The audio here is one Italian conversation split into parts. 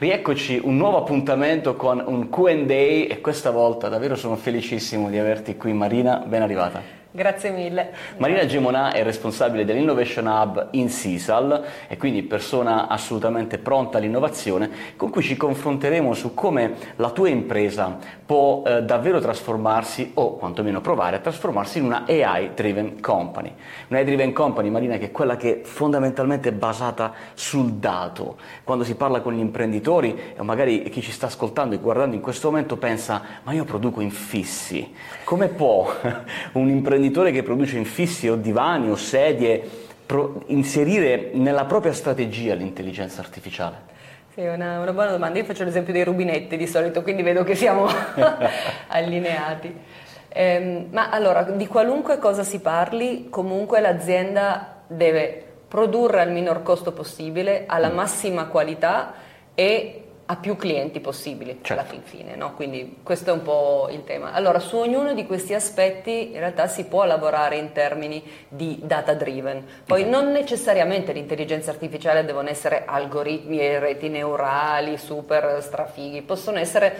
Rieccoci, un nuovo appuntamento con un QA e questa volta davvero sono felicissimo di averti qui Marina, ben arrivata. Grazie mille. Marina Gemonà è responsabile dell'Innovation Hub in Sisal e quindi persona assolutamente pronta all'innovazione con cui ci confronteremo su come la tua impresa può eh, davvero trasformarsi o quantomeno provare a trasformarsi in una AI driven company. Una AI driven company, Marina, che è quella che fondamentalmente è basata sul dato. Quando si parla con gli imprenditori o magari chi ci sta ascoltando e guardando in questo momento pensa ma io produco infissi. Come può un imprenditore imprenditore che produce infissi o divani o sedie pro- inserire nella propria strategia l'intelligenza artificiale? Sì, una, una buona domanda. Io faccio l'esempio dei rubinetti di solito, quindi vedo che siamo allineati. Eh, ma allora, di qualunque cosa si parli, comunque l'azienda deve produrre al minor costo possibile, alla mm. massima qualità e a più clienti possibili certo. alla fin fine, no? quindi questo è un po' il tema. Allora, su ognuno di questi aspetti in realtà si può lavorare in termini di data driven, poi okay. non necessariamente l'intelligenza artificiale devono essere algoritmi e reti neurali super strafighi, possono essere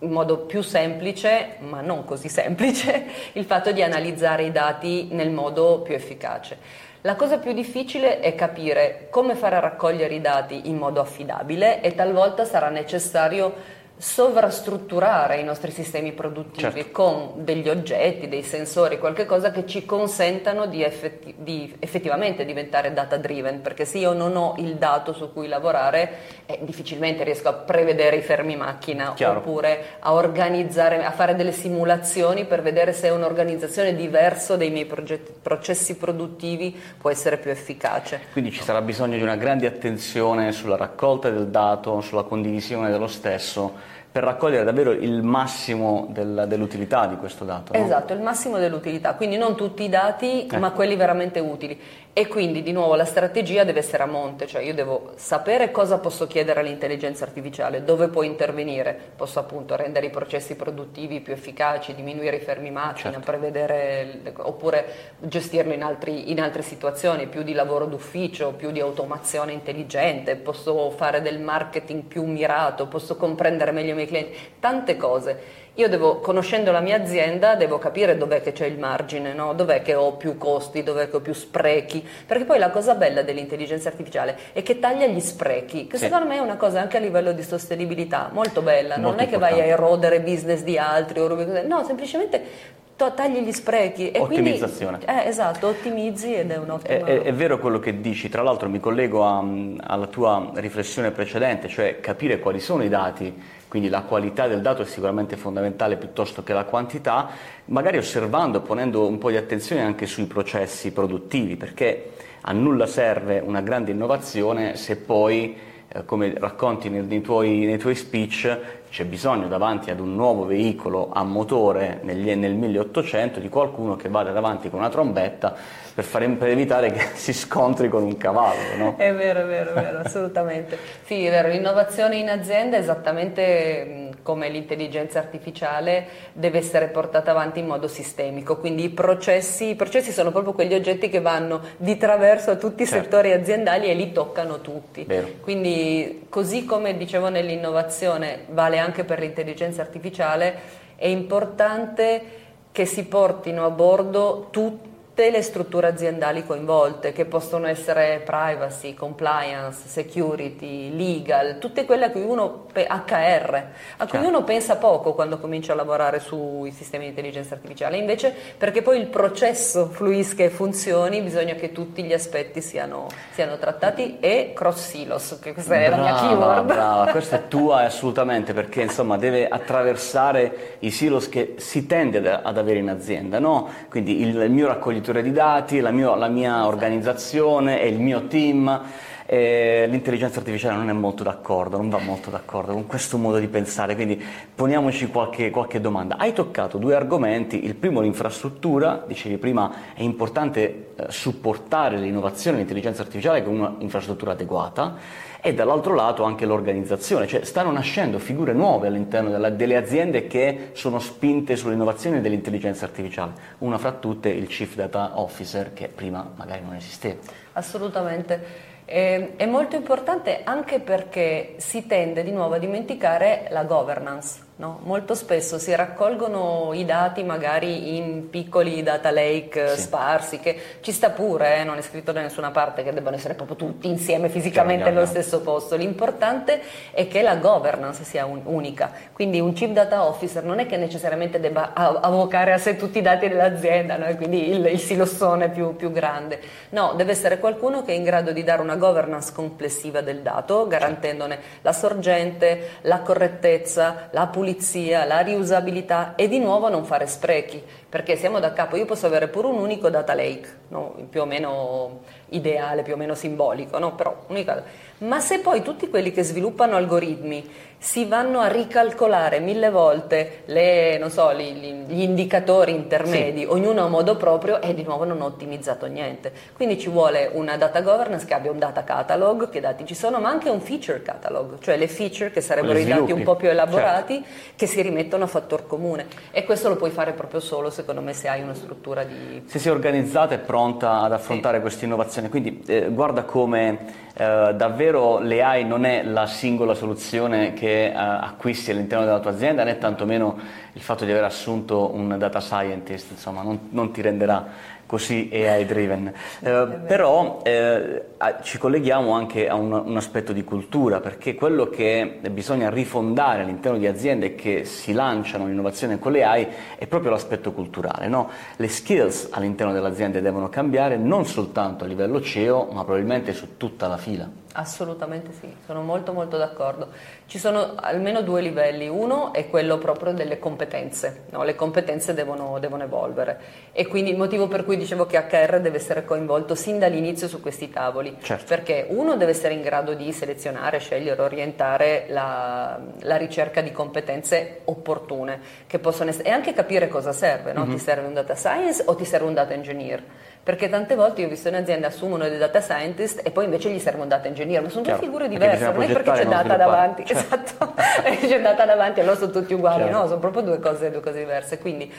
in modo più semplice, ma non così semplice, il fatto di analizzare i dati nel modo più efficace. La cosa più difficile è capire come fare a raccogliere i dati in modo affidabile e talvolta sarà necessario sovrastrutturare i nostri sistemi produttivi certo. con degli oggetti, dei sensori, qualche cosa che ci consentano di, effetti- di, effettivamente diventare data driven, perché se io non ho il dato su cui lavorare, eh, difficilmente riesco a prevedere i fermi macchina Chiaro. oppure a organizzare, a fare delle simulazioni per vedere se un'organizzazione diversa dei miei progetti, processi produttivi può essere più efficace. Quindi ci sarà bisogno di una grande attenzione sulla raccolta del dato, sulla condivisione dello stesso per raccogliere davvero il massimo del, dell'utilità di questo dato. No? Esatto, il massimo dell'utilità, quindi non tutti i dati, eh. ma quelli veramente utili. E quindi di nuovo la strategia deve essere a monte, cioè io devo sapere cosa posso chiedere all'intelligenza artificiale, dove può intervenire, posso appunto rendere i processi produttivi più efficaci, diminuire i fermi macchina, certo. prevedere oppure gestirlo in, altri, in altre situazioni, più di lavoro d'ufficio, più di automazione intelligente, posso fare del marketing più mirato, posso comprendere meglio miei clienti, tante cose. Io devo, conoscendo la mia azienda, devo capire dov'è che c'è il margine, no? dov'è che ho più costi, dov'è che ho più sprechi, perché poi la cosa bella dell'intelligenza artificiale è che taglia gli sprechi, che sì. secondo me è una cosa anche a livello di sostenibilità molto bella, molto non è importante. che vai a erodere business di altri, no, semplicemente tagli gli sprechi e ottimizzazione. Quindi, eh, esatto, ottimizzi ed è un ottimo. È, è, è, vero quello che dici, tra l'altro mi collego a, alla tua riflessione precedente, cioè capire quali sono i dati quindi la qualità del dato è sicuramente fondamentale piuttosto che la quantità, magari osservando, ponendo un po' di attenzione anche sui processi produttivi, perché a nulla serve una grande innovazione se poi, eh, come racconti nei, nei, tuoi, nei tuoi speech, c'è bisogno davanti ad un nuovo veicolo a motore negli, nel 1800 di qualcuno che vada davanti con una trombetta per, fare, per evitare che si scontri con un cavallo. No? È vero, è vero, è vero, assolutamente. Sì, è vero, l'innovazione in azienda è esattamente come l'intelligenza artificiale deve essere portata avanti in modo sistemico, quindi i processi, i processi sono proprio quegli oggetti che vanno di traverso a tutti i certo. settori aziendali e li toccano tutti. Vero. Quindi così come dicevo nell'innovazione vale anche per l'intelligenza artificiale, è importante che si portino a bordo tutti tutte le strutture aziendali coinvolte, che possono essere privacy, compliance, security, legal, tutte quelle a cui uno, HR, a cui certo. uno pensa poco quando comincia a lavorare sui sistemi di intelligenza artificiale. Invece, perché poi il processo fluisca e funzioni, bisogna che tutti gli aspetti siano, siano trattati e cross silos, che questa brava, è la mia keyword. Brava, questa è tua assolutamente, perché insomma deve attraversare i silos che si tende ad avere in azienda, no? Quindi il, il mio raccoglitore fornitore di dati, la, mio, la mia organizzazione e il mio team. Eh, l'intelligenza artificiale non è molto d'accordo, non va molto d'accordo con questo modo di pensare, quindi poniamoci qualche, qualche domanda. Hai toccato due argomenti, il primo l'infrastruttura, dicevi prima è importante eh, supportare l'innovazione dell'intelligenza artificiale con un'infrastruttura adeguata e dall'altro lato anche l'organizzazione, cioè stanno nascendo figure nuove all'interno della, delle aziende che sono spinte sull'innovazione dell'intelligenza artificiale, una fra tutte il Chief Data Officer che prima magari non esisteva. Assolutamente. Eh, è molto importante anche perché si tende di nuovo a dimenticare la governance. No? Molto spesso si raccolgono i dati magari in piccoli data lake sì. sparsi, che ci sta pure, eh? non è scritto da nessuna parte che debbano essere proprio tutti insieme fisicamente nello stesso posto. L'importante è che la governance sia un- unica. Quindi un chief data officer non è che necessariamente debba avvocare a sé tutti i dati dell'azienda, no? quindi il, il silossone più, più grande. No, deve essere qualcuno che è in grado di dare una governance complessiva del dato, garantendone la sorgente, la correttezza, la pulizia pulizia, la riusabilità e di nuovo non fare sprechi, perché siamo da capo, io posso avere pure un unico data lake, no? più o meno ideale, più o meno simbolico, no? però unica. ma se poi tutti quelli che sviluppano algoritmi si vanno a ricalcolare mille volte le, so, gli, gli, indicatori intermedi, sì. ognuno a modo proprio e di nuovo non ho ottimizzato niente. Quindi ci vuole una data governance che abbia un data catalog, che dati ci sono, ma anche un feature catalog, cioè le feature che sarebbero i dati un po' più elaborati certo. che si rimettono a fattor comune. E questo lo puoi fare proprio solo, secondo me, se hai una struttura di... Se sei organizzata e pronta ad affrontare sì. questa innovazione. Quindi eh, guarda come eh, davvero l'AI non è la singola soluzione che eh, acquisti all'interno della tua azienda, né tantomeno il fatto di aver assunto un data scientist, insomma, non, non ti renderà così AI driven. Eh, però eh, ci colleghiamo anche a un, un, aspetto di cultura, perché quello che bisogna rifondare all'interno di aziende che si lanciano l'innovazione con le AI è proprio l'aspetto culturale. No? Le skills all'interno delle aziende devono cambiare non soltanto a livello CEO, ma probabilmente su tutta la fila. Assolutamente sì, sono molto molto d'accordo. Ci sono almeno due livelli, uno è quello proprio delle competenze, no? le competenze devono, devono, evolvere e quindi il motivo per cui dicevo che HR deve essere coinvolto sin dall'inizio su questi tavoli, certo. perché uno deve essere in grado di selezionare, scegliere, orientare la, la ricerca di competenze opportune che possono essere, e anche capire cosa serve, no? mm-hmm. ti serve un data science o ti serve un data engineer? Perché tante volte io ho visto in azienda assumono dei data scientist e poi invece gli serve un data engineer, ma sono due figure diverse, non è perché c'è data davanti, certo. esatto, c'è data davanti, allora sono tutti uguali, certo. no, sono proprio due cose, due cose diverse, quindi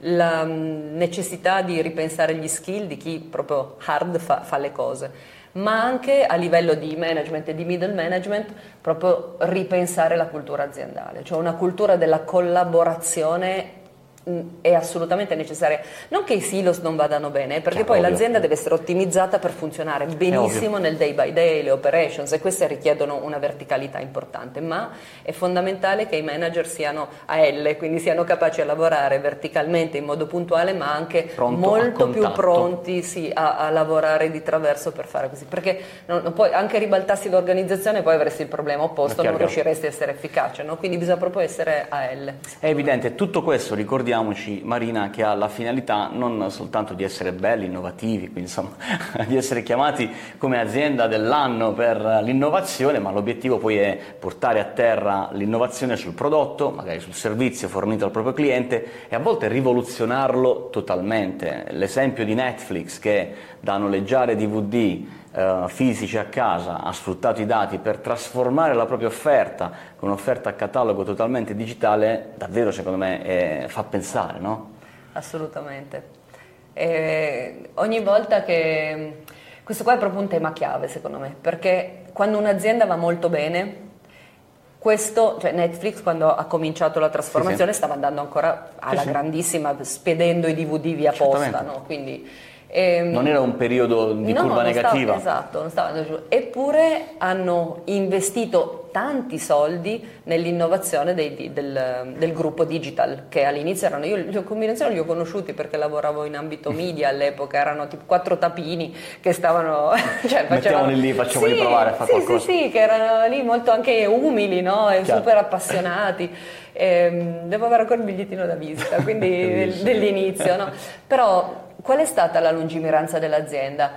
la mm, necessità di ripensare gli skill di chi proprio hard fa, fa le cose. Ma anche a livello di management e di middle management proprio ripensare la cultura aziendale, cioè una cultura della collaborazione è assolutamente necessaria. Non che i silos non vadano bene, perché Chiaro, poi ovvio. l'azienda deve essere ottimizzata per funzionare benissimo nel day by day, le operations, e queste richiedono una verticalità importante, ma è fondamentale che i manager siano a L, quindi siano capaci a lavorare verticalmente in modo puntuale, ma anche Pronto molto più pronti sì, a, a, lavorare di traverso per fare così, perché non, poi anche ribaltassi l'organizzazione poi avresti il problema opposto, non riusciresti a essere efficace, no? quindi bisogna proprio essere a L. È evidente, tutto questo ricordiamo ricordiamoci Marina che ha la finalità non soltanto di essere belli, innovativi, quindi insomma di essere chiamati come azienda dell'anno per l'innovazione, ma l'obiettivo poi è portare a terra l'innovazione sul prodotto, magari sul servizio fornito al proprio cliente e a volte rivoluzionarlo totalmente. L'esempio di Netflix che da noleggiare DVD eh, fisici a casa ha sfruttato i dati per trasformare la propria offerta con un'offerta a catalogo totalmente digitale, davvero secondo me è, fa pensare, no? Assolutamente. E ogni volta che... Questo qua è proprio un tema chiave secondo me, perché quando un'azienda va molto bene, questo, cioè Netflix quando ha cominciato la trasformazione sì, sì. stava andando ancora alla sì, grandissima, spedendo i DVD via posta, no? Quindi ehm, non era un periodo di no, curva negativa. Stava, esatto, non stava andando giù. Eppure hanno investito tanti soldi nell'innovazione dei, del, del, gruppo digital, che all'inizio erano, io le combinazioni li ho conosciuti perché lavoravo in ambito media all'epoca, erano tipo quattro tapini che stavano... cioè, Mettiamoli lì, facciamo sì, provare a fare sì, qualcosa. Sì, sì, che erano lì molto anche umili, no? E super appassionati. E, ehm, devo avere ancora il bigliettino da visita, quindi dell'inizio, no? Però qual è stata la lungimiranza dell'azienda?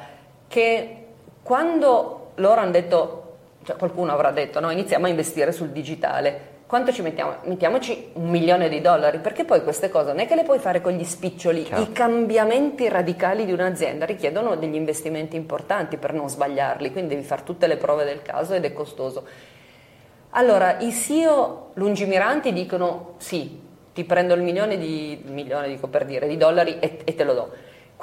Che quando loro hanno detto, cioè qualcuno avrà detto, no, iniziamo a investire sul digitale, quanto ci mettiamo? Mettiamoci un milione di dollari, perché poi queste cose non è che le puoi fare con gli spiccioli, certo. i cambiamenti radicali di un'azienda richiedono degli investimenti importanti per non sbagliarli, quindi devi fare tutte le prove del caso ed è costoso. Allora, i CEO lungimiranti dicono sì, ti prendo il milione di, milione dico per dire, di dollari e, e te lo do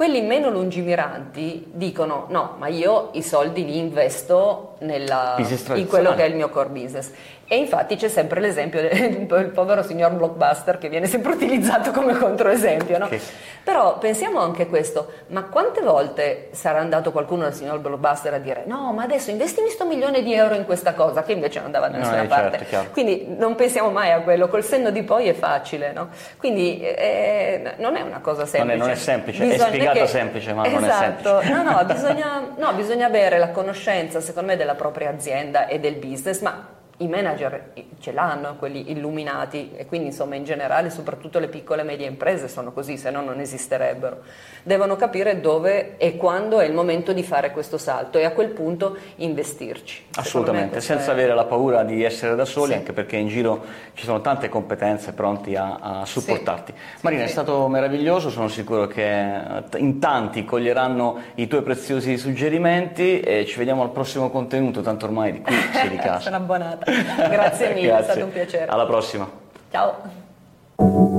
Quelli meno lungimiranti dicono no, ma io i soldi li investo nella, in quello che è il mio core business. E infatti c'è sempre l'esempio del povero signor Blockbuster che viene sempre utilizzato come controesempio, no? Che... Però pensiamo anche a questo, ma quante volte sarà andato qualcuno dal signor Blockbuster a dire no, ma adesso investimi sto milione di euro in questa cosa, che invece non andava da nessuna no, parte. Certo, Quindi non pensiamo mai a quello, col senno di poi è facile, no? Quindi eh, non è una cosa semplice. Non è, non è semplice, bisogna è spiegata che... semplice, ma esatto. non è semplice. No, no, bisogna, no, bisogna avere la conoscenza, secondo me, della propria azienda e del business, ma i manager ce l'hanno, quelli illuminati, e quindi insomma in generale soprattutto le piccole e medie imprese sono così, se no non esisterebbero. Devono capire dove e quando è il momento di fare questo salto e a quel punto investirci. Assolutamente, senza è... avere la paura di essere da soli, sì. anche perché in giro ci sono tante competenze pronti a, a supportarti. Sì. Marina, sì. è stato meraviglioso, sono sicuro che eh, in tanti coglieranno i tuoi preziosi suggerimenti e ci vediamo al prossimo contenuto, tanto ormai di qui si di casa. Sono abbonata. Grazie mille, Grazie. è stato un piacere. Alla prossima. Ciao.